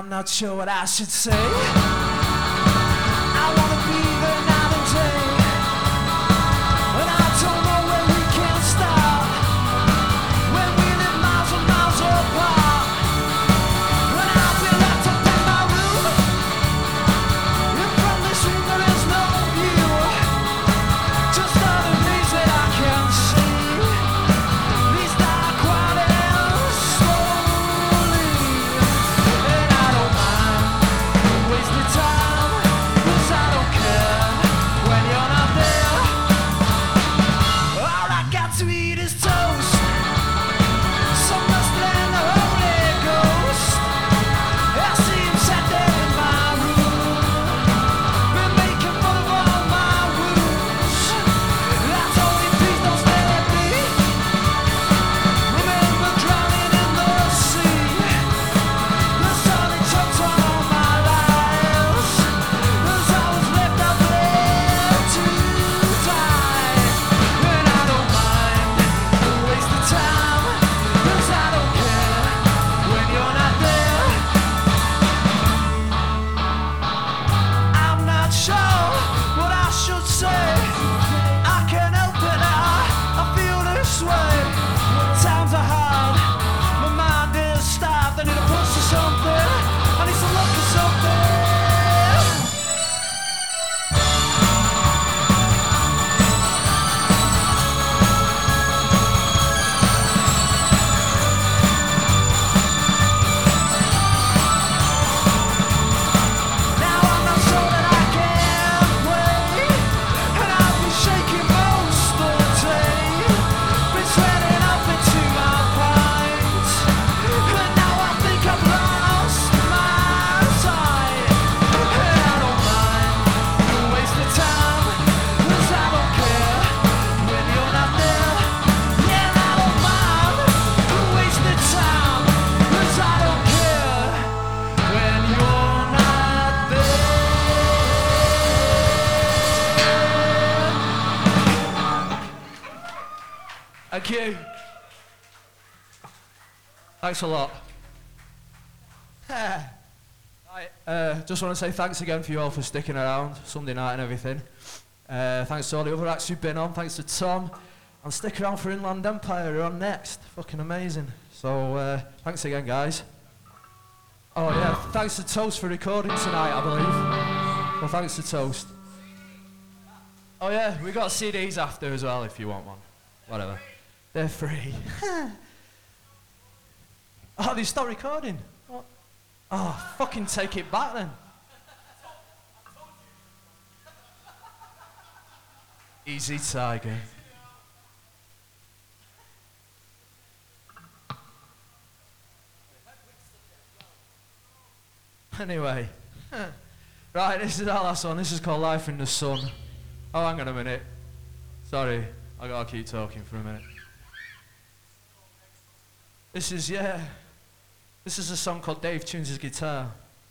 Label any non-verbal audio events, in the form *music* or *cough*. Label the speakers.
Speaker 1: I'm not sure what I should say. I wanna be Thank you. Thanks a lot. right, uh, just want to say thanks again for you all for sticking around Sunday night and everything. Uh, thanks to all the other acts who've been on. Thanks to Tom. And stick around for Inland Empire. Who are on next. Fucking amazing. So uh, thanks again, guys. Oh yeah, thanks to Toast for recording tonight, I believe. Well, thanks to Toast. Oh yeah, we got CDs after as well if you want one. Whatever. They're free. *laughs* oh, they stopped recording. What? Oh, fucking take it back then. Easy Tiger. Anyway, *laughs* right, this is our last one. This is called Life in the Sun. Oh, hang on a minute. Sorry, I gotta keep talking for a minute. This is, yeah, this is a song called Dave Tunes His Guitar.